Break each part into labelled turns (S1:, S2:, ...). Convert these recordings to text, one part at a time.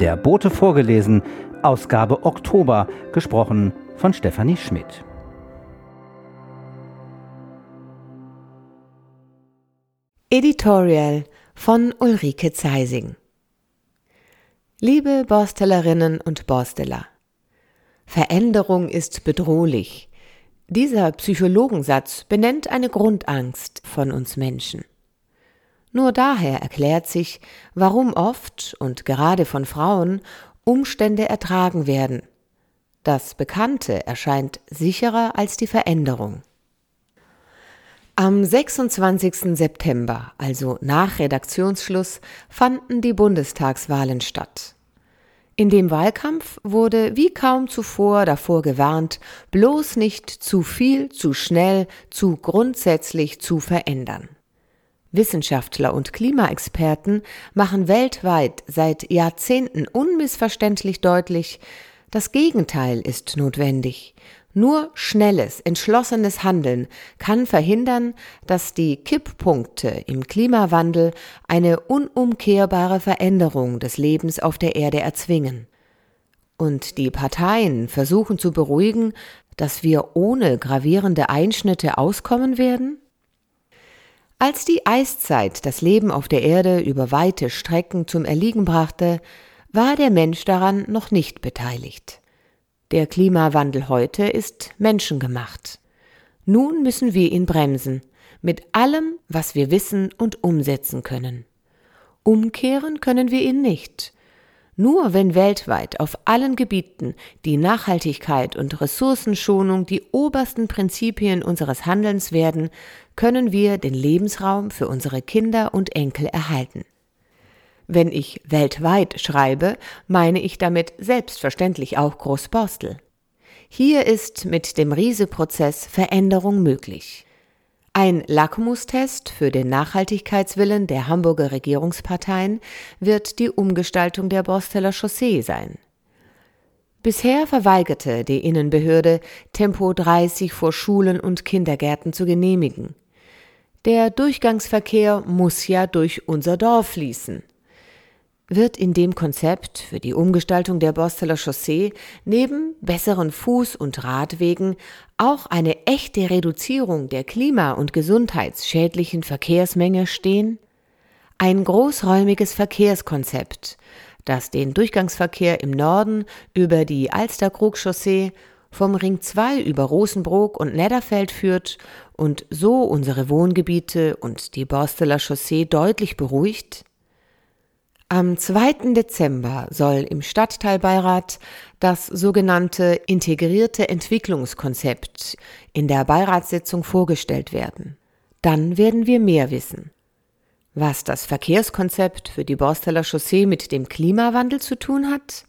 S1: Der Bote vorgelesen, Ausgabe Oktober, gesprochen von Stefanie Schmidt.
S2: Editorial von Ulrike Zeising Liebe Borstellerinnen und Borsteller, Veränderung ist bedrohlich. Dieser Psychologensatz benennt eine Grundangst von uns Menschen. Nur daher erklärt sich, warum oft und gerade von Frauen Umstände ertragen werden. Das Bekannte erscheint sicherer als die Veränderung. Am 26. September, also nach Redaktionsschluss, fanden die Bundestagswahlen statt. In dem Wahlkampf wurde wie kaum zuvor davor gewarnt, bloß nicht zu viel, zu schnell, zu grundsätzlich zu verändern. Wissenschaftler und Klimaexperten machen weltweit seit Jahrzehnten unmissverständlich deutlich, das Gegenteil ist notwendig. Nur schnelles, entschlossenes Handeln kann verhindern, dass die Kipppunkte im Klimawandel eine unumkehrbare Veränderung des Lebens auf der Erde erzwingen. Und die Parteien versuchen zu beruhigen, dass wir ohne gravierende Einschnitte auskommen werden? Als die Eiszeit das Leben auf der Erde über weite Strecken zum Erliegen brachte, war der Mensch daran noch nicht beteiligt. Der Klimawandel heute ist menschengemacht. Nun müssen wir ihn bremsen, mit allem, was wir wissen und umsetzen können. Umkehren können wir ihn nicht, nur wenn weltweit auf allen Gebieten die Nachhaltigkeit und Ressourcenschonung die obersten Prinzipien unseres Handelns werden, können wir den Lebensraum für unsere Kinder und Enkel erhalten. Wenn ich weltweit schreibe, meine ich damit selbstverständlich auch Großborstel. Hier ist mit dem Riese-Prozess Veränderung möglich. Ein Lackmustest für den Nachhaltigkeitswillen der Hamburger Regierungsparteien wird die Umgestaltung der Borsteller Chaussee sein. Bisher verweigerte die Innenbehörde, Tempo 30 vor Schulen und Kindergärten zu genehmigen. Der Durchgangsverkehr muss ja durch unser Dorf fließen wird in dem Konzept für die Umgestaltung der Borsteler Chaussee neben besseren Fuß- und Radwegen auch eine echte Reduzierung der klima- und gesundheitsschädlichen Verkehrsmenge stehen? Ein großräumiges Verkehrskonzept, das den Durchgangsverkehr im Norden über die Alsterkrug-Chaussee vom Ring 2 über Rosenbrook und Nedderfeld führt und so unsere Wohngebiete und die Borsteler Chaussee deutlich beruhigt? Am 2. Dezember soll im Stadtteilbeirat das sogenannte integrierte Entwicklungskonzept in der Beiratssitzung vorgestellt werden. Dann werden wir mehr wissen. Was das Verkehrskonzept für die Borsteller Chaussee mit dem Klimawandel zu tun hat?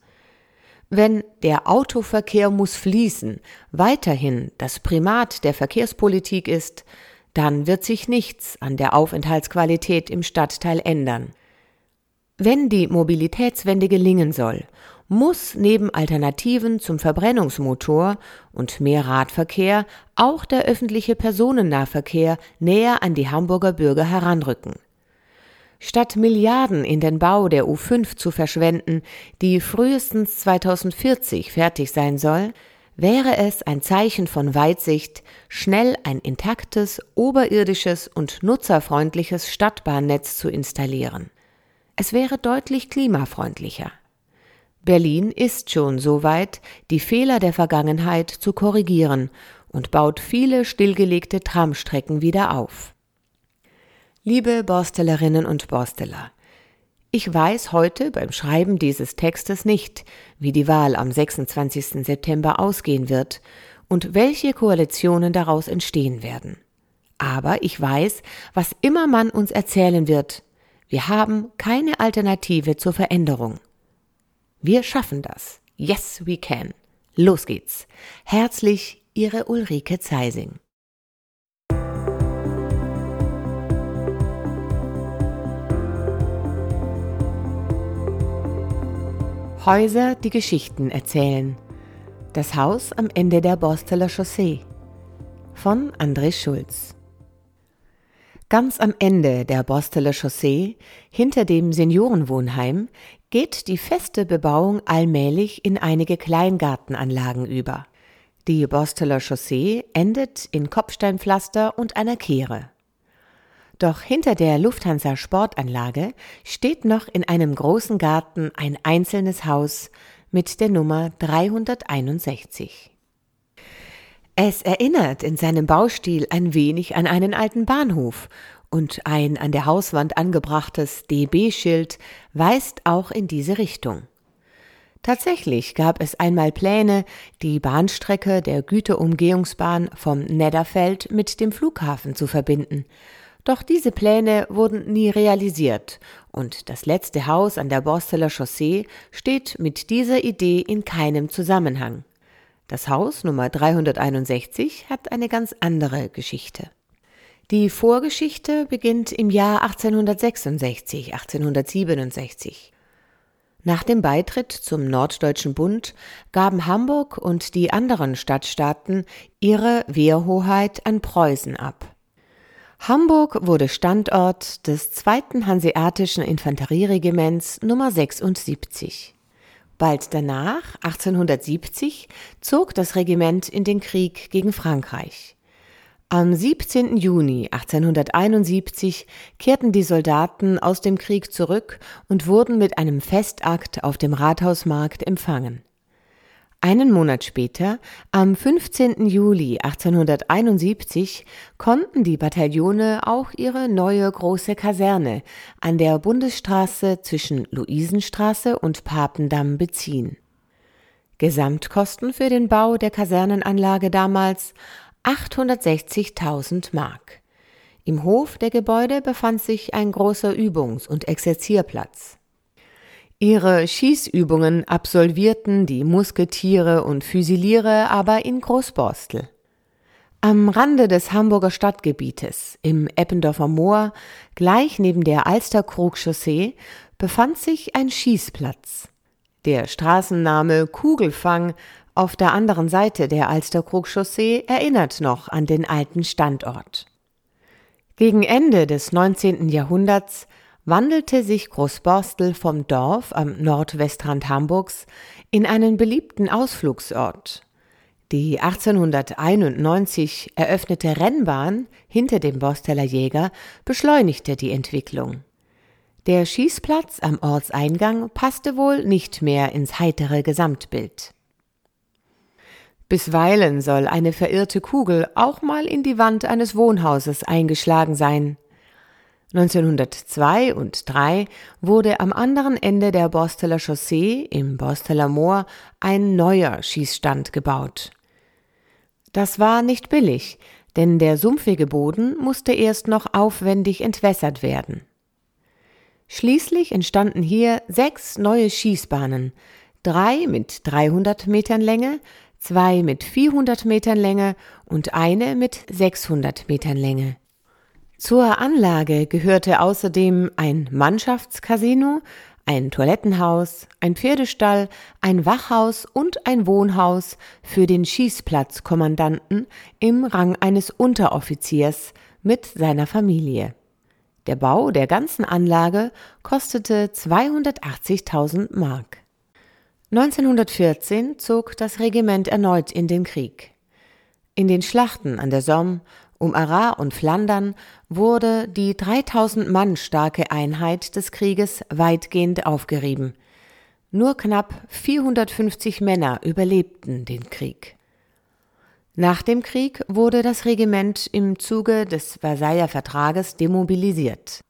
S2: Wenn der Autoverkehr muss fließen weiterhin das Primat der Verkehrspolitik ist, dann wird sich nichts an der Aufenthaltsqualität im Stadtteil ändern. Wenn die Mobilitätswende gelingen soll, muss neben Alternativen zum Verbrennungsmotor und mehr Radverkehr auch der öffentliche Personennahverkehr näher an die Hamburger Bürger heranrücken. Statt Milliarden in den Bau der U5 zu verschwenden, die frühestens 2040 fertig sein soll, wäre es ein Zeichen von Weitsicht, schnell ein intaktes, oberirdisches und nutzerfreundliches Stadtbahnnetz zu installieren. Es wäre deutlich klimafreundlicher. Berlin ist schon so weit, die Fehler der Vergangenheit zu korrigieren und baut viele stillgelegte Tramstrecken wieder auf. Liebe Borstellerinnen und Borsteller, ich weiß heute beim Schreiben dieses Textes nicht, wie die Wahl am 26. September ausgehen wird und welche Koalitionen daraus entstehen werden. Aber ich weiß, was immer man uns erzählen wird, wir haben keine Alternative zur Veränderung. Wir schaffen das. Yes, we can. Los geht's. Herzlich, Ihre Ulrike Zeising. Häuser, die Geschichten erzählen. Das Haus am Ende der Borsteler Chaussee von André Schulz. Ganz am Ende der Borsteler Chaussee, hinter dem Seniorenwohnheim, geht die feste Bebauung allmählich in einige Kleingartenanlagen über. Die Borsteler Chaussee endet in Kopfsteinpflaster und einer Kehre. Doch hinter der Lufthansa Sportanlage steht noch in einem großen Garten ein einzelnes Haus mit der Nummer 361. Es erinnert in seinem Baustil ein wenig an einen alten Bahnhof und ein an der Hauswand angebrachtes DB-Schild weist auch in diese Richtung. Tatsächlich gab es einmal Pläne, die Bahnstrecke der Güterumgehungsbahn vom Nedderfeld mit dem Flughafen zu verbinden. Doch diese Pläne wurden nie realisiert und das letzte Haus an der Borsteler Chaussee steht mit dieser Idee in keinem Zusammenhang. Das Haus Nummer 361 hat eine ganz andere Geschichte. Die Vorgeschichte beginnt im Jahr 1866, 1867. Nach dem Beitritt zum Norddeutschen Bund gaben Hamburg und die anderen Stadtstaaten ihre Wehrhoheit an Preußen ab. Hamburg wurde Standort des zweiten Hanseatischen Infanterieregiments Nummer 76. Bald danach, 1870, zog das Regiment in den Krieg gegen Frankreich. Am 17. Juni 1871 kehrten die Soldaten aus dem Krieg zurück und wurden mit einem Festakt auf dem Rathausmarkt empfangen. Einen Monat später, am 15. Juli 1871, konnten die Bataillone auch ihre neue große Kaserne an der Bundesstraße zwischen Luisenstraße und Papendamm beziehen. Gesamtkosten für den Bau der Kasernenanlage damals 860.000 Mark. Im Hof der Gebäude befand sich ein großer Übungs- und Exerzierplatz. Ihre Schießübungen absolvierten die Musketiere und Füsiliere aber in Großborstel. Am Rande des Hamburger Stadtgebietes, im Eppendorfer Moor, gleich neben der Alsterkrug-Chaussee, befand sich ein Schießplatz. Der Straßenname Kugelfang auf der anderen Seite der Alsterkrug-Chaussee erinnert noch an den alten Standort. Gegen Ende des 19. Jahrhunderts wandelte sich Großborstel vom Dorf am Nordwestrand Hamburgs in einen beliebten Ausflugsort. Die 1891 eröffnete Rennbahn hinter dem Borsteler Jäger beschleunigte die Entwicklung. Der Schießplatz am Ortseingang passte wohl nicht mehr ins heitere Gesamtbild. Bisweilen soll eine verirrte Kugel auch mal in die Wand eines Wohnhauses eingeschlagen sein. 1902 und 3 wurde am anderen Ende der Borsteler Chaussee im Borsteler Moor ein neuer Schießstand gebaut. Das war nicht billig, denn der sumpfige Boden musste erst noch aufwendig entwässert werden. Schließlich entstanden hier sechs neue Schießbahnen, drei mit 300 Metern Länge, zwei mit 400 Metern Länge und eine mit 600 Metern Länge. Zur Anlage gehörte außerdem ein Mannschaftscasino, ein Toilettenhaus, ein Pferdestall, ein Wachhaus und ein Wohnhaus für den Schießplatzkommandanten im Rang eines Unteroffiziers mit seiner Familie. Der Bau der ganzen Anlage kostete 280.000 Mark. 1914 zog das Regiment erneut in den Krieg. In den Schlachten an der Somme um Arras und Flandern wurde die 3000 Mann starke Einheit des Krieges weitgehend aufgerieben. Nur knapp 450 Männer überlebten den Krieg. Nach dem Krieg wurde das Regiment im Zuge des Versailler Vertrages demobilisiert.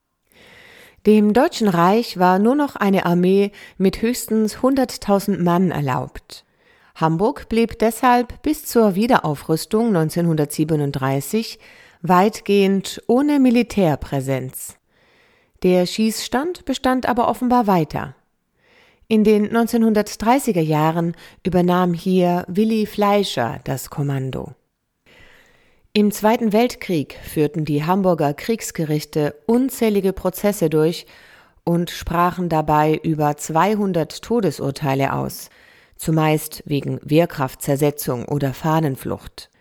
S2: Dem Deutschen Reich war nur noch eine Armee mit höchstens 100.000 Mann erlaubt. Hamburg blieb deshalb bis zur Wiederaufrüstung 1937 weitgehend ohne Militärpräsenz. Der Schießstand bestand aber offenbar weiter. In den 1930er Jahren übernahm hier Willi Fleischer das Kommando. Im Zweiten Weltkrieg führten die Hamburger Kriegsgerichte unzählige Prozesse durch und sprachen dabei über 200 Todesurteile aus, zumeist wegen Wehrkraftzersetzung oder Fahnenflucht.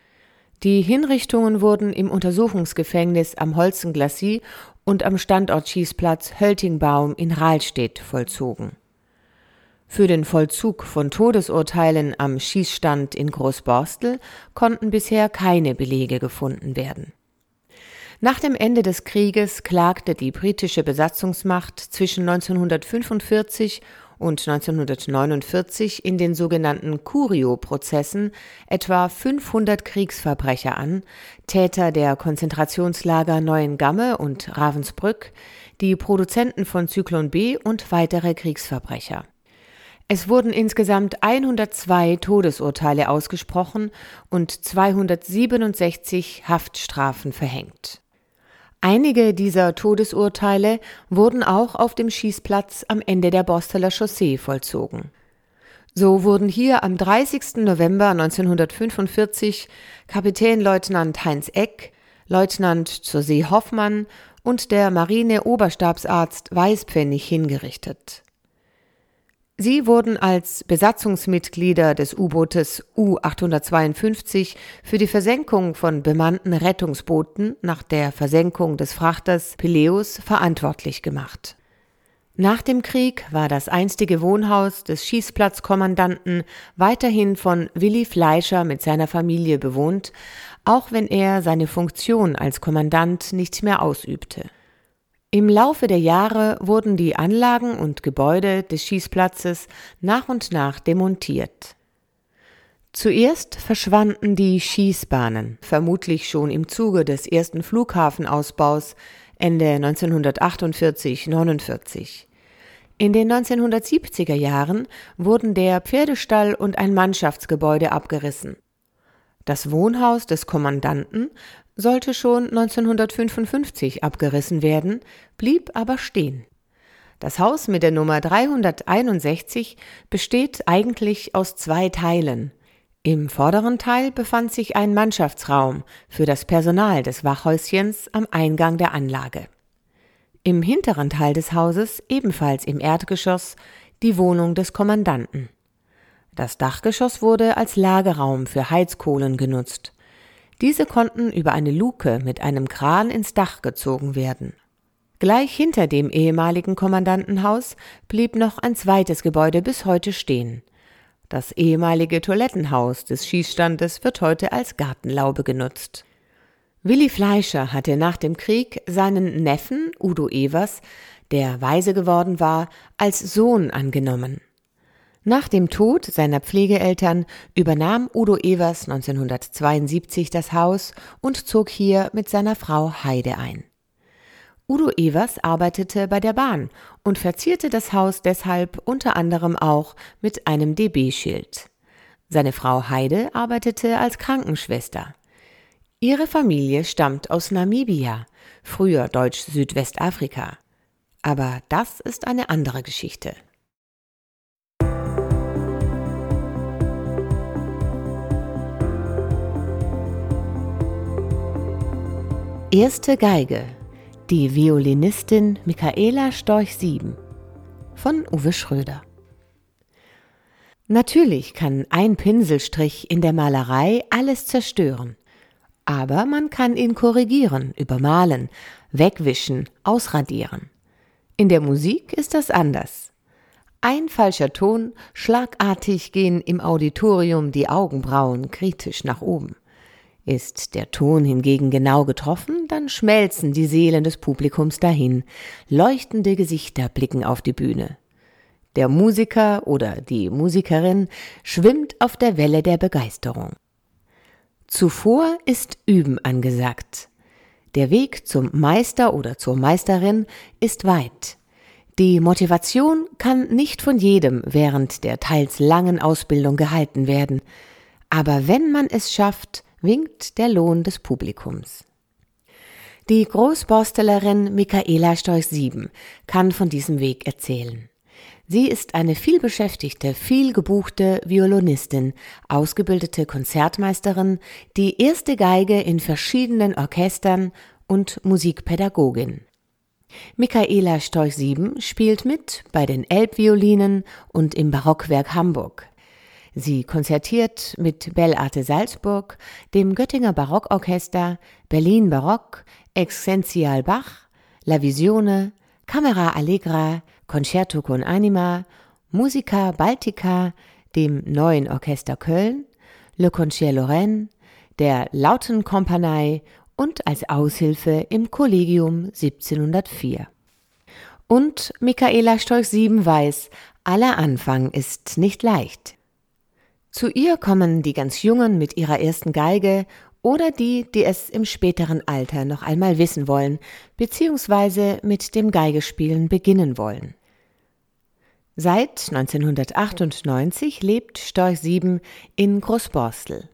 S2: Die Hinrichtungen wurden im Untersuchungsgefängnis am Holzenglassie und am Standortschießplatz Höltingbaum in Rahlstedt vollzogen. Für den Vollzug von Todesurteilen am Schießstand in Großborstel konnten bisher keine Belege gefunden werden. Nach dem Ende des Krieges klagte die britische Besatzungsmacht zwischen 1945 und 1949 in den sogenannten Curio-Prozessen etwa 500 Kriegsverbrecher an, Täter der Konzentrationslager Neuengamme und Ravensbrück, die Produzenten von Zyklon B und weitere Kriegsverbrecher. Es wurden insgesamt 102 Todesurteile ausgesprochen und 267 Haftstrafen verhängt. Einige dieser Todesurteile wurden auch auf dem Schießplatz am Ende der Borsteler Chaussee vollzogen. So wurden hier am 30. November 1945 Kapitänleutnant Heinz Eck, Leutnant zur See Hoffmann und der Marine-Oberstabsarzt Weißpfennig hingerichtet. Sie wurden als Besatzungsmitglieder des U-Bootes U-852 für die Versenkung von bemannten Rettungsbooten nach der Versenkung des Frachters Pileus verantwortlich gemacht. Nach dem Krieg war das einstige Wohnhaus des Schießplatzkommandanten weiterhin von Willi Fleischer mit seiner Familie bewohnt, auch wenn er seine Funktion als Kommandant nicht mehr ausübte. Im Laufe der Jahre wurden die Anlagen und Gebäude des Schießplatzes nach und nach demontiert. Zuerst verschwanden die Schießbahnen, vermutlich schon im Zuge des ersten Flughafenausbaus Ende 1948-49. In den 1970er Jahren wurden der Pferdestall und ein Mannschaftsgebäude abgerissen. Das Wohnhaus des Kommandanten sollte schon 1955 abgerissen werden, blieb aber stehen. Das Haus mit der Nummer 361 besteht eigentlich aus zwei Teilen. Im vorderen Teil befand sich ein Mannschaftsraum für das Personal des Wachhäuschens am Eingang der Anlage. Im hinteren Teil des Hauses, ebenfalls im Erdgeschoss, die Wohnung des Kommandanten. Das Dachgeschoss wurde als Lagerraum für Heizkohlen genutzt. Diese konnten über eine Luke mit einem Kran ins Dach gezogen werden. Gleich hinter dem ehemaligen Kommandantenhaus blieb noch ein zweites Gebäude bis heute stehen. Das ehemalige Toilettenhaus des Schießstandes wird heute als Gartenlaube genutzt. Willi Fleischer hatte nach dem Krieg seinen Neffen Udo Evers, der weise geworden war, als Sohn angenommen. Nach dem Tod seiner Pflegeeltern übernahm Udo Evers 1972 das Haus und zog hier mit seiner Frau Heide ein. Udo Evers arbeitete bei der Bahn und verzierte das Haus deshalb unter anderem auch mit einem DB-Schild. Seine Frau Heide arbeitete als Krankenschwester. Ihre Familie stammt aus Namibia, früher Deutsch-Südwestafrika. Aber das ist eine andere Geschichte. Erste Geige. Die Violinistin Michaela Storch-Sieben von Uwe Schröder. Natürlich kann ein Pinselstrich in der Malerei alles zerstören. Aber man kann ihn korrigieren, übermalen, wegwischen, ausradieren. In der Musik ist das anders. Ein falscher Ton, schlagartig gehen im Auditorium die Augenbrauen kritisch nach oben. Ist der Ton hingegen genau getroffen, dann schmelzen die Seelen des Publikums dahin, leuchtende Gesichter blicken auf die Bühne. Der Musiker oder die Musikerin schwimmt auf der Welle der Begeisterung. Zuvor ist Üben angesagt. Der Weg zum Meister oder zur Meisterin ist weit. Die Motivation kann nicht von jedem während der teils langen Ausbildung gehalten werden, aber wenn man es schafft, winkt der Lohn des Publikums. Die Großborstelerin Michaela Storch-Sieben kann von diesem Weg erzählen. Sie ist eine vielbeschäftigte, vielgebuchte Violonistin, ausgebildete Konzertmeisterin, die erste Geige in verschiedenen Orchestern und Musikpädagogin. Michaela Storch-Sieben spielt mit bei den Elbviolinen und im Barockwerk Hamburg. Sie konzertiert mit Bellarte Salzburg, dem Göttinger Barockorchester, Berlin Barock, Excensial Bach, La Visione, Camera Allegra, Concerto con Anima Musica Baltica, dem Neuen Orchester Köln, Le Concert Lorraine, der Lautenkompanie und als Aushilfe im Kollegium 1704. Und Michaela Stolch-Sieben weiß, aller Anfang ist nicht leicht. Zu ihr kommen die ganz Jungen mit ihrer ersten Geige oder die, die es im späteren Alter noch einmal wissen wollen, beziehungsweise mit dem Geigespielen beginnen wollen. Seit 1998 lebt Storch 7 in Großborstel.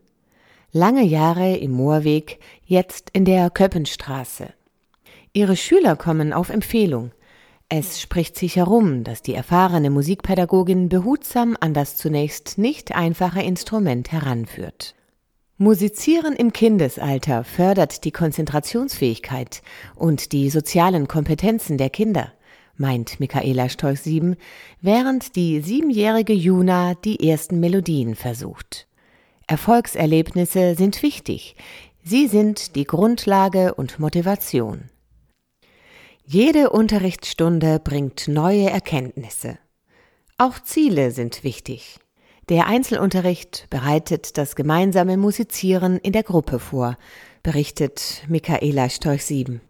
S2: Lange Jahre im Moorweg, jetzt in der Köppenstraße. Ihre Schüler kommen auf Empfehlung. Es spricht sich herum, dass die erfahrene Musikpädagogin behutsam an das zunächst nicht einfache Instrument heranführt. Musizieren im Kindesalter fördert die Konzentrationsfähigkeit und die sozialen Kompetenzen der Kinder, meint Michaela Stolz-Sieben, während die siebenjährige Juna die ersten Melodien versucht. Erfolgserlebnisse sind wichtig. Sie sind die Grundlage und Motivation. Jede Unterrichtsstunde bringt neue Erkenntnisse. Auch Ziele sind wichtig. Der Einzelunterricht bereitet das gemeinsame Musizieren in der Gruppe vor, berichtet Michaela Storch-Sieben.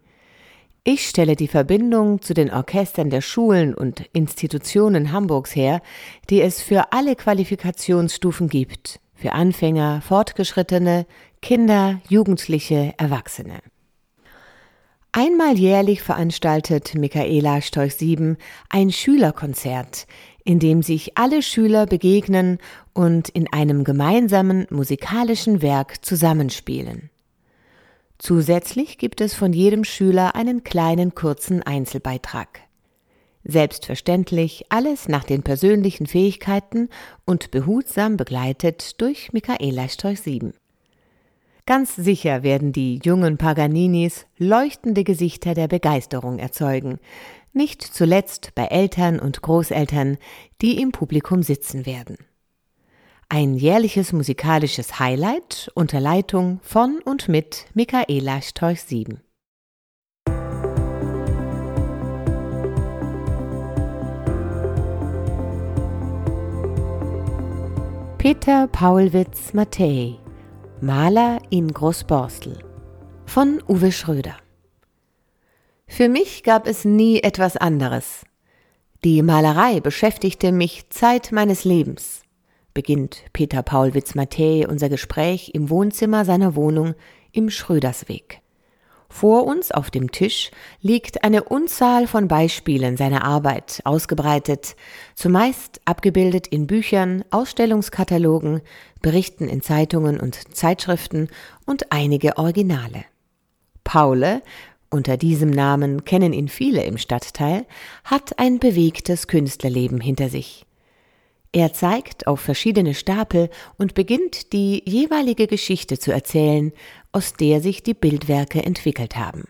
S2: Ich stelle die Verbindung zu den Orchestern der Schulen und Institutionen Hamburgs her, die es für alle Qualifikationsstufen gibt, für Anfänger, Fortgeschrittene, Kinder, Jugendliche, Erwachsene. Einmal jährlich veranstaltet Michaela Storch 7 ein Schülerkonzert, in dem sich alle Schüler begegnen und in einem gemeinsamen musikalischen Werk zusammenspielen. Zusätzlich gibt es von jedem Schüler einen kleinen kurzen Einzelbeitrag. Selbstverständlich alles nach den persönlichen Fähigkeiten und behutsam begleitet durch Michaela Storch 7. Ganz sicher werden die jungen Paganinis leuchtende Gesichter der Begeisterung erzeugen, nicht zuletzt bei Eltern und Großeltern, die im Publikum sitzen werden. Ein jährliches musikalisches Highlight unter Leitung von und mit Michaela Storch 7. Peter Paulwitz Mattei Maler in Großborstel von Uwe Schröder für mich gab es nie etwas anderes. Die Malerei beschäftigte mich Zeit meines Lebens, beginnt Peter Paulwitz Mattei unser Gespräch im Wohnzimmer seiner Wohnung im Schrödersweg. Vor uns auf dem Tisch liegt eine Unzahl von Beispielen seiner Arbeit ausgebreitet, zumeist abgebildet in Büchern, Ausstellungskatalogen, Berichten in Zeitungen und Zeitschriften und einige Originale. Paule unter diesem Namen kennen ihn viele im Stadtteil, hat ein bewegtes Künstlerleben hinter sich. Er zeigt auf verschiedene Stapel und beginnt die jeweilige Geschichte zu erzählen, aus der sich die Bildwerke entwickelt haben.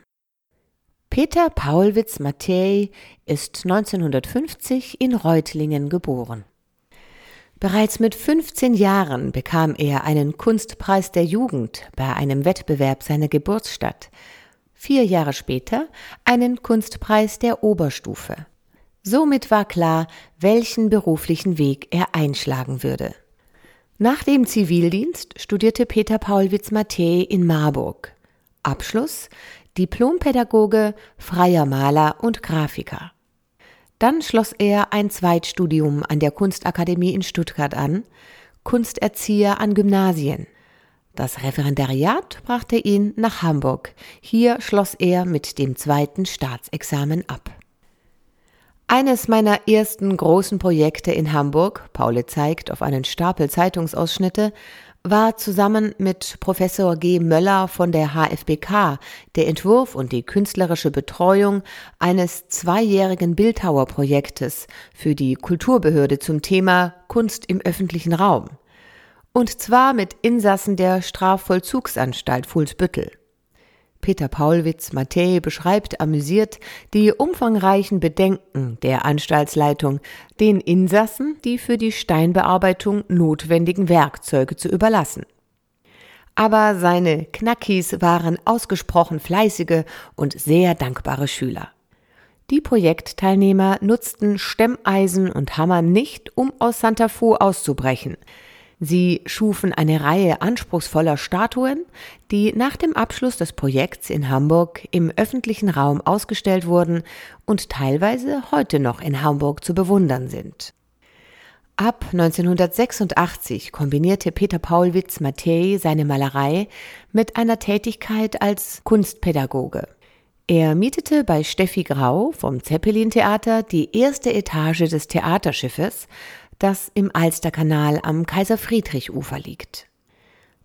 S2: Peter Paulwitz Mattei ist 1950 in Reutlingen geboren. Bereits mit 15 Jahren bekam er einen Kunstpreis der Jugend bei einem Wettbewerb seiner Geburtsstadt vier Jahre später einen Kunstpreis der Oberstufe. Somit war klar, welchen beruflichen Weg er einschlagen würde. Nach dem Zivildienst studierte Peter Paulwitz Mattei in Marburg. Abschluss Diplompädagoge, freier Maler und Grafiker. Dann schloss er ein Zweitstudium an der Kunstakademie in Stuttgart an, Kunsterzieher an Gymnasien. Das Referendariat brachte ihn nach Hamburg. Hier schloss er mit dem zweiten Staatsexamen ab. Eines meiner ersten großen Projekte in Hamburg, Paule zeigt auf einen Stapel Zeitungsausschnitte, war zusammen mit Professor G. Möller von der HFBK der Entwurf und die künstlerische Betreuung eines zweijährigen Bildhauerprojektes für die Kulturbehörde zum Thema Kunst im öffentlichen Raum. Und zwar mit Insassen der Strafvollzugsanstalt Fuhlsbüttel. Peter Paulwitz Mattei beschreibt amüsiert die umfangreichen Bedenken der Anstaltsleitung, den Insassen die für die Steinbearbeitung notwendigen Werkzeuge zu überlassen. Aber seine Knackis waren ausgesprochen fleißige und sehr dankbare Schüler. Die Projektteilnehmer nutzten Stemmeisen und Hammer nicht, um aus Santa Fu auszubrechen. Sie schufen eine Reihe anspruchsvoller Statuen, die nach dem Abschluss des Projekts in Hamburg im öffentlichen Raum ausgestellt wurden und teilweise heute noch in Hamburg zu bewundern sind. Ab 1986 kombinierte Peter Paulwitz Mattei seine Malerei mit einer Tätigkeit als Kunstpädagoge. Er mietete bei Steffi Grau vom Zeppelin Theater die erste Etage des Theaterschiffes, das im Alsterkanal am Kaiser Friedrich Ufer liegt.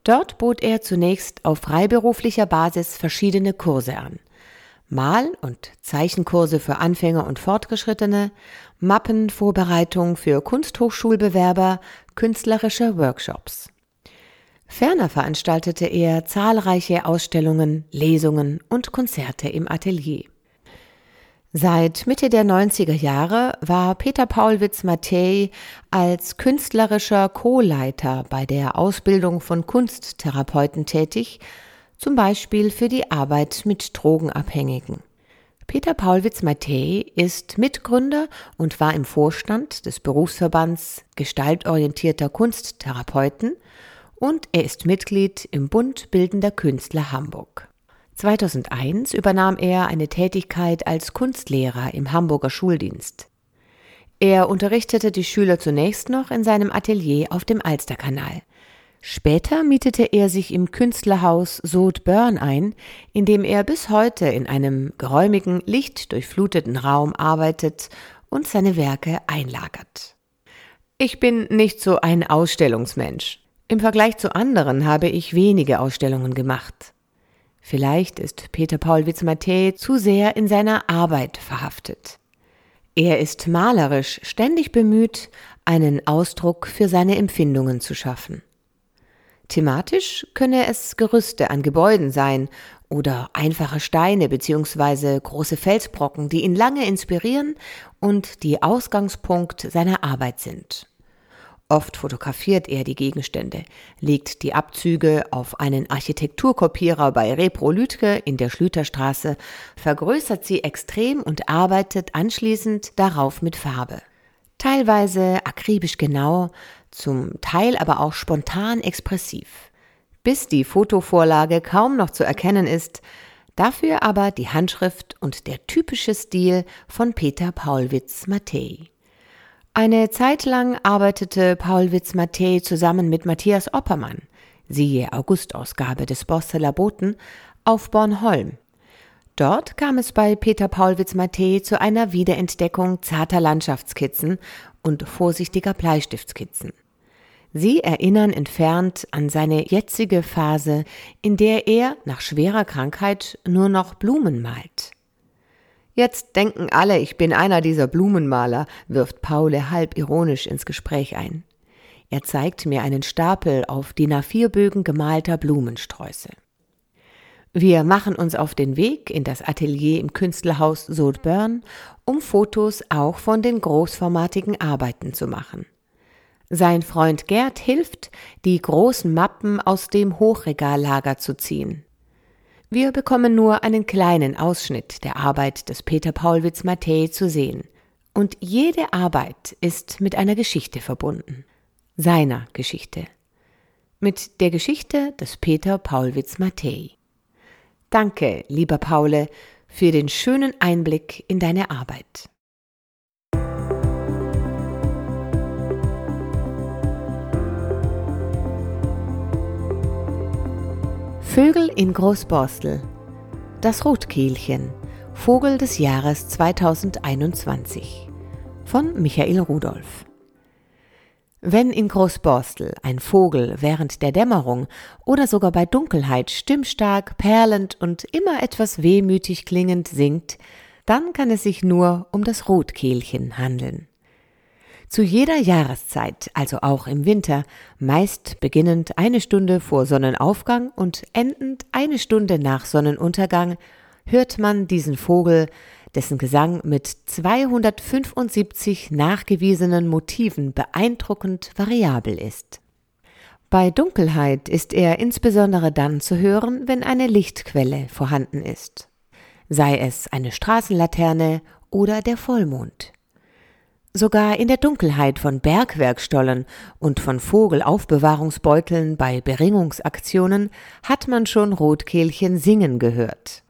S2: Dort bot er zunächst auf freiberuflicher Basis verschiedene Kurse an. Mal- und Zeichenkurse für Anfänger und Fortgeschrittene, Mappenvorbereitung für Kunsthochschulbewerber, künstlerische Workshops. Ferner veranstaltete er zahlreiche Ausstellungen, Lesungen und Konzerte im Atelier. Seit Mitte der 90er Jahre war Peter Paulwitz Mattei als künstlerischer Co-Leiter bei der Ausbildung von Kunsttherapeuten tätig, zum Beispiel für die Arbeit mit Drogenabhängigen. Peter Paulwitz Mattei ist Mitgründer und war im Vorstand des Berufsverbands gestaltorientierter Kunsttherapeuten und er ist Mitglied im Bund Bildender Künstler Hamburg. 2001 übernahm er eine Tätigkeit als Kunstlehrer im Hamburger Schuldienst. Er unterrichtete die Schüler zunächst noch in seinem Atelier auf dem Alsterkanal. Später mietete er sich im Künstlerhaus Sod Börn ein, in dem er bis heute in einem geräumigen, lichtdurchfluteten Raum arbeitet und seine Werke einlagert. Ich bin nicht so ein Ausstellungsmensch. Im Vergleich zu anderen habe ich wenige Ausstellungen gemacht. Vielleicht ist Peter Paul Witzmatthä zu sehr in seiner Arbeit verhaftet. Er ist malerisch ständig bemüht, einen Ausdruck für seine Empfindungen zu schaffen. Thematisch könne es Gerüste an Gebäuden sein oder einfache Steine bzw. große Felsbrocken, die ihn lange inspirieren und die Ausgangspunkt seiner Arbeit sind. Oft fotografiert er die Gegenstände, legt die Abzüge auf einen Architekturkopierer bei Repro Lütke in der Schlüterstraße, vergrößert sie extrem und arbeitet anschließend darauf mit Farbe. Teilweise akribisch genau, zum Teil aber auch spontan expressiv. Bis die Fotovorlage kaum noch zu erkennen ist, dafür aber die Handschrift und der typische Stil von Peter Paulwitz Mattei. Eine Zeit lang arbeitete Paul Witz-Mattei zusammen mit Matthias Oppermann, siehe Augustausgabe des Borsteler Boten, auf Bornholm. Dort kam es bei Peter Paul Witz-Mattei zu einer Wiederentdeckung zarter Landschaftskizzen und vorsichtiger Bleistiftskizzen. Sie erinnern entfernt an seine jetzige Phase, in der er nach schwerer Krankheit nur noch Blumen malt. Jetzt denken alle, ich bin einer dieser Blumenmaler, wirft Paule halb ironisch ins Gespräch ein. Er zeigt mir einen Stapel auf DIN A4-Bögen gemalter Blumensträuße. Wir machen uns auf den Weg in das Atelier im Künstlerhaus Sodbörn, um Fotos auch von den großformatigen Arbeiten zu machen. Sein Freund Gerd hilft, die großen Mappen aus dem Hochregallager zu ziehen. Wir bekommen nur einen kleinen Ausschnitt der Arbeit des Peter Paulwitz Mattei zu sehen. Und jede Arbeit ist mit einer Geschichte verbunden. Seiner Geschichte. Mit der Geschichte des Peter Paulwitz Mattei. Danke, lieber Paule, für den schönen Einblick in deine Arbeit. Vögel in Großborstel. Das Rotkehlchen. Vogel des Jahres 2021. Von Michael Rudolph. Wenn in Großborstel ein Vogel während der Dämmerung oder sogar bei Dunkelheit stimmstark, perlend und immer etwas wehmütig klingend singt, dann kann es sich nur um das Rotkehlchen handeln. Zu jeder Jahreszeit, also auch im Winter, meist beginnend eine Stunde vor Sonnenaufgang und endend eine Stunde nach Sonnenuntergang, hört man diesen Vogel, dessen Gesang mit 275 nachgewiesenen Motiven beeindruckend variabel ist. Bei Dunkelheit ist er insbesondere dann zu hören, wenn eine Lichtquelle vorhanden ist. Sei es eine Straßenlaterne oder der Vollmond. Sogar in der Dunkelheit von Bergwerkstollen und von Vogelaufbewahrungsbeuteln bei Beringungsaktionen hat man schon Rotkehlchen singen gehört.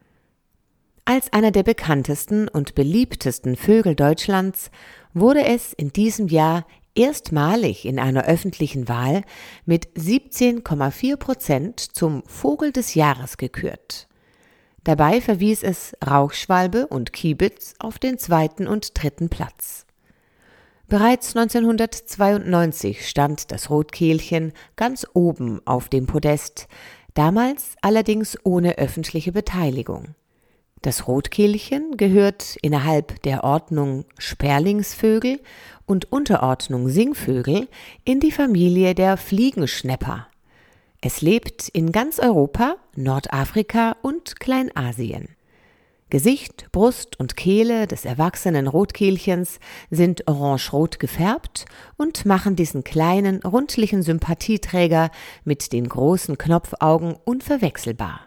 S2: Als einer der bekanntesten und beliebtesten Vögel Deutschlands wurde es in diesem Jahr erstmalig in einer öffentlichen Wahl mit 17,4 Prozent zum Vogel des Jahres gekürt. Dabei verwies es Rauchschwalbe und Kiebitz auf den zweiten und dritten Platz. Bereits 1992 stand das Rotkehlchen ganz oben auf dem Podest, damals allerdings ohne öffentliche Beteiligung. Das Rotkehlchen gehört innerhalb der Ordnung Sperlingsvögel und Unterordnung Singvögel in die Familie der Fliegenschnäpper. Es lebt in ganz Europa, Nordafrika und Kleinasien. Gesicht, Brust und Kehle des erwachsenen Rotkehlchens sind orange-rot gefärbt und machen diesen kleinen, rundlichen Sympathieträger mit den großen Knopfaugen unverwechselbar.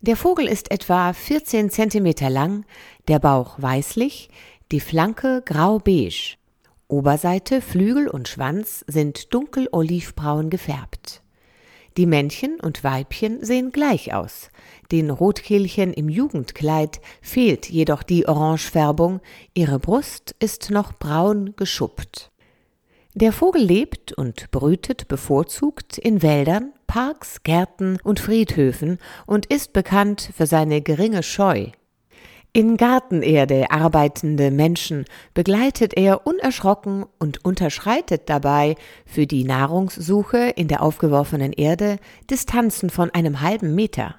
S2: Der Vogel ist etwa 14 Zentimeter lang, der Bauch weißlich, die Flanke grau-beige. Oberseite, Flügel und Schwanz sind dunkel olivbraun gefärbt. Die Männchen und Weibchen sehen gleich aus. Den Rotkehlchen im Jugendkleid fehlt jedoch die Orangefärbung, ihre Brust ist noch braun geschuppt. Der Vogel lebt und brütet bevorzugt in Wäldern, Parks, Gärten und Friedhöfen und ist bekannt für seine geringe Scheu. In Gartenerde arbeitende Menschen begleitet er unerschrocken und unterschreitet dabei für die Nahrungssuche in der aufgeworfenen Erde Distanzen von einem halben Meter.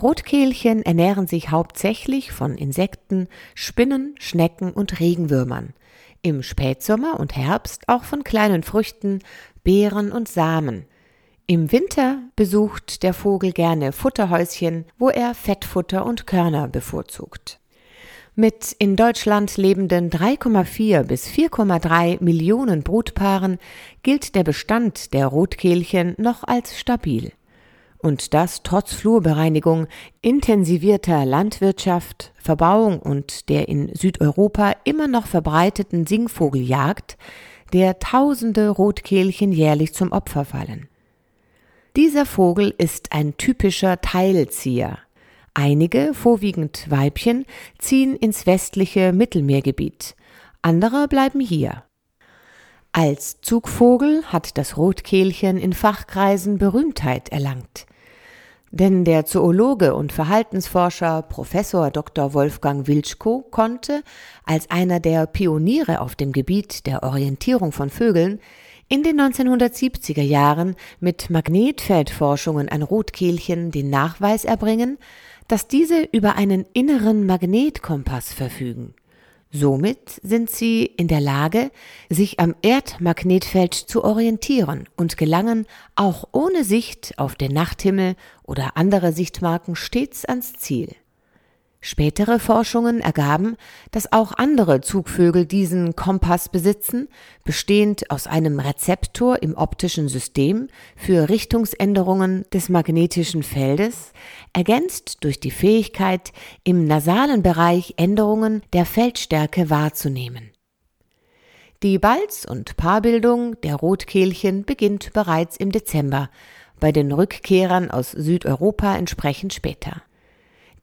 S2: Rotkehlchen ernähren sich hauptsächlich von Insekten, Spinnen, Schnecken und Regenwürmern. Im Spätsommer und Herbst auch von kleinen Früchten, Beeren und Samen. Im Winter besucht der Vogel gerne Futterhäuschen, wo er Fettfutter und Körner bevorzugt. Mit in Deutschland lebenden 3,4 bis 4,3 Millionen Brutpaaren gilt der Bestand der Rotkehlchen noch als stabil. Und das trotz Flurbereinigung, intensivierter Landwirtschaft, Verbauung und der in Südeuropa immer noch verbreiteten Singvogeljagd, der tausende Rotkehlchen jährlich zum Opfer fallen. Dieser Vogel ist ein typischer Teilzieher. Einige, vorwiegend Weibchen, ziehen ins westliche Mittelmeergebiet, andere bleiben hier. Als Zugvogel hat das Rotkehlchen in Fachkreisen Berühmtheit erlangt. Denn der Zoologe und Verhaltensforscher Professor Dr. Wolfgang Wilczko konnte als einer der Pioniere auf dem Gebiet der Orientierung von Vögeln in den 1970er Jahren mit Magnetfeldforschungen an Rotkehlchen den Nachweis erbringen, dass diese über einen inneren Magnetkompass verfügen. Somit sind sie in der Lage, sich am Erdmagnetfeld zu orientieren und gelangen auch ohne Sicht auf den Nachthimmel oder andere Sichtmarken stets ans Ziel. Spätere Forschungen ergaben, dass auch andere Zugvögel diesen Kompass besitzen, bestehend aus einem Rezeptor im optischen System für Richtungsänderungen des magnetischen Feldes, ergänzt durch die Fähigkeit, im nasalen Bereich Änderungen der Feldstärke wahrzunehmen. Die Balz- und Paarbildung der Rotkehlchen beginnt bereits im Dezember, bei den Rückkehrern aus Südeuropa entsprechend später.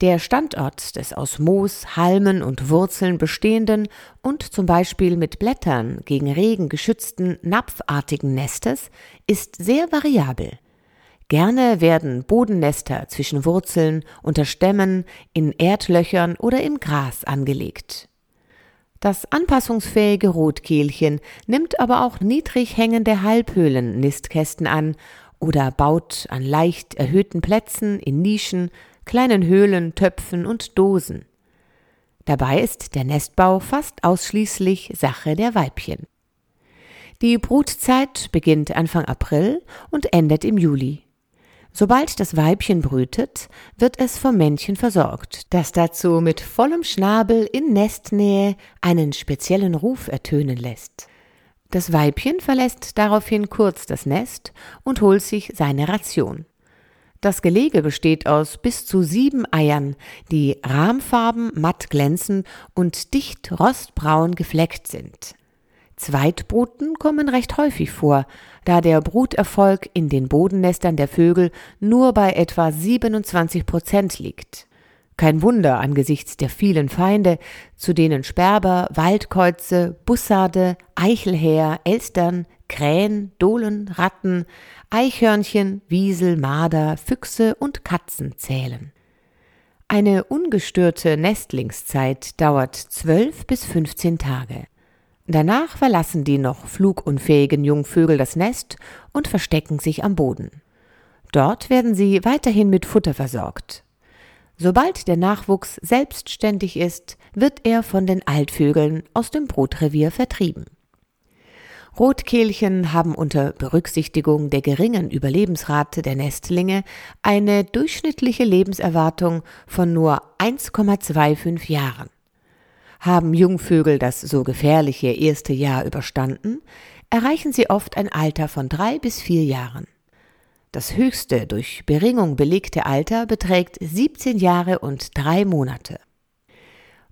S2: Der Standort des aus Moos, Halmen und Wurzeln bestehenden und zum Beispiel mit Blättern gegen Regen geschützten napfartigen Nestes ist sehr variabel. Gerne werden Bodennester zwischen Wurzeln, unter Stämmen, in Erdlöchern oder im Gras angelegt. Das anpassungsfähige Rotkehlchen nimmt aber auch niedrig hängende Halbhöhlen-Nistkästen an oder baut an leicht erhöhten Plätzen in Nischen kleinen Höhlen, Töpfen und Dosen. Dabei ist der Nestbau fast ausschließlich Sache der Weibchen. Die Brutzeit beginnt Anfang April und endet im Juli. Sobald das Weibchen brütet, wird es vom Männchen versorgt, das dazu mit vollem Schnabel in Nestnähe einen speziellen Ruf ertönen lässt. Das Weibchen verlässt daraufhin kurz das Nest und holt sich seine Ration. Das Gelege besteht aus bis zu sieben Eiern, die rahmfarben matt glänzend und dicht rostbraun gefleckt sind. Zweitbruten kommen recht häufig vor, da der Bruterfolg in den Bodennestern der Vögel nur bei etwa 27 Prozent liegt. Kein Wunder angesichts der vielen Feinde, zu denen Sperber, Waldkäuze, Bussarde, Eichelhäher, Elstern, Krähen, Dohlen, Ratten, Eichhörnchen, Wiesel, Marder, Füchse und Katzen zählen. Eine ungestörte Nestlingszeit dauert zwölf bis 15 Tage. Danach verlassen die noch flugunfähigen Jungvögel das Nest und verstecken sich am Boden. Dort werden sie weiterhin mit Futter versorgt. Sobald der Nachwuchs selbstständig ist, wird er von den Altvögeln aus dem Brutrevier vertrieben. Rotkehlchen haben unter Berücksichtigung der geringen Überlebensrate der Nestlinge eine durchschnittliche Lebenserwartung von nur 1,25 Jahren. Haben Jungvögel das so gefährliche erste Jahr überstanden, erreichen sie oft ein Alter von drei bis vier Jahren. Das höchste durch Beringung belegte Alter beträgt 17 Jahre und drei Monate.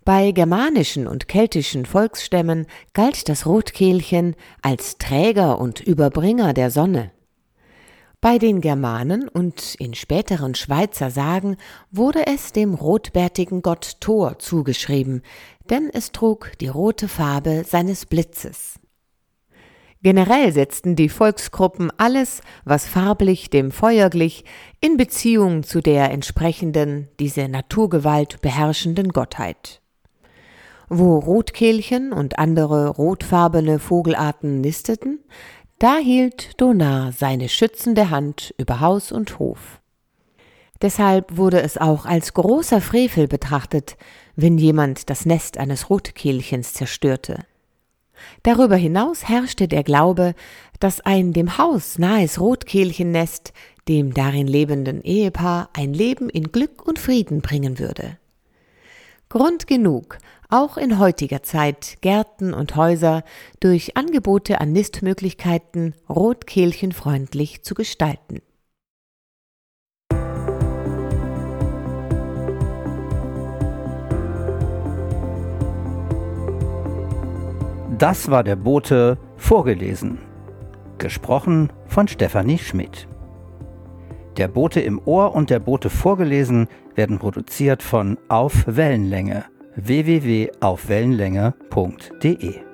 S2: Bei germanischen und keltischen Volksstämmen galt das Rotkehlchen als Träger und Überbringer der Sonne. Bei den Germanen und in späteren Schweizer Sagen wurde es dem rotbärtigen Gott Thor zugeschrieben, denn es trug die rote Farbe seines Blitzes. Generell setzten die Volksgruppen alles, was farblich dem Feuer glich, in Beziehung zu der entsprechenden, diese Naturgewalt beherrschenden Gottheit. Wo Rotkehlchen und andere rotfarbene Vogelarten nisteten, da hielt Donar seine schützende Hand über Haus und Hof. Deshalb wurde es auch als großer Frevel betrachtet, wenn jemand das Nest eines Rotkehlchens zerstörte. Darüber hinaus herrschte der Glaube, dass ein dem Haus nahes Rotkehlchennest dem darin lebenden Ehepaar ein Leben in Glück und Frieden bringen würde. Grund genug, auch in heutiger Zeit Gärten und Häuser durch Angebote an Nistmöglichkeiten rotkehlchenfreundlich zu gestalten.
S1: Das war der Bote vorgelesen. Gesprochen von Stefanie Schmidt. Der Bote im Ohr und der Bote vorgelesen werden produziert von Auf Wellenlänge www.aufwellenlänge.de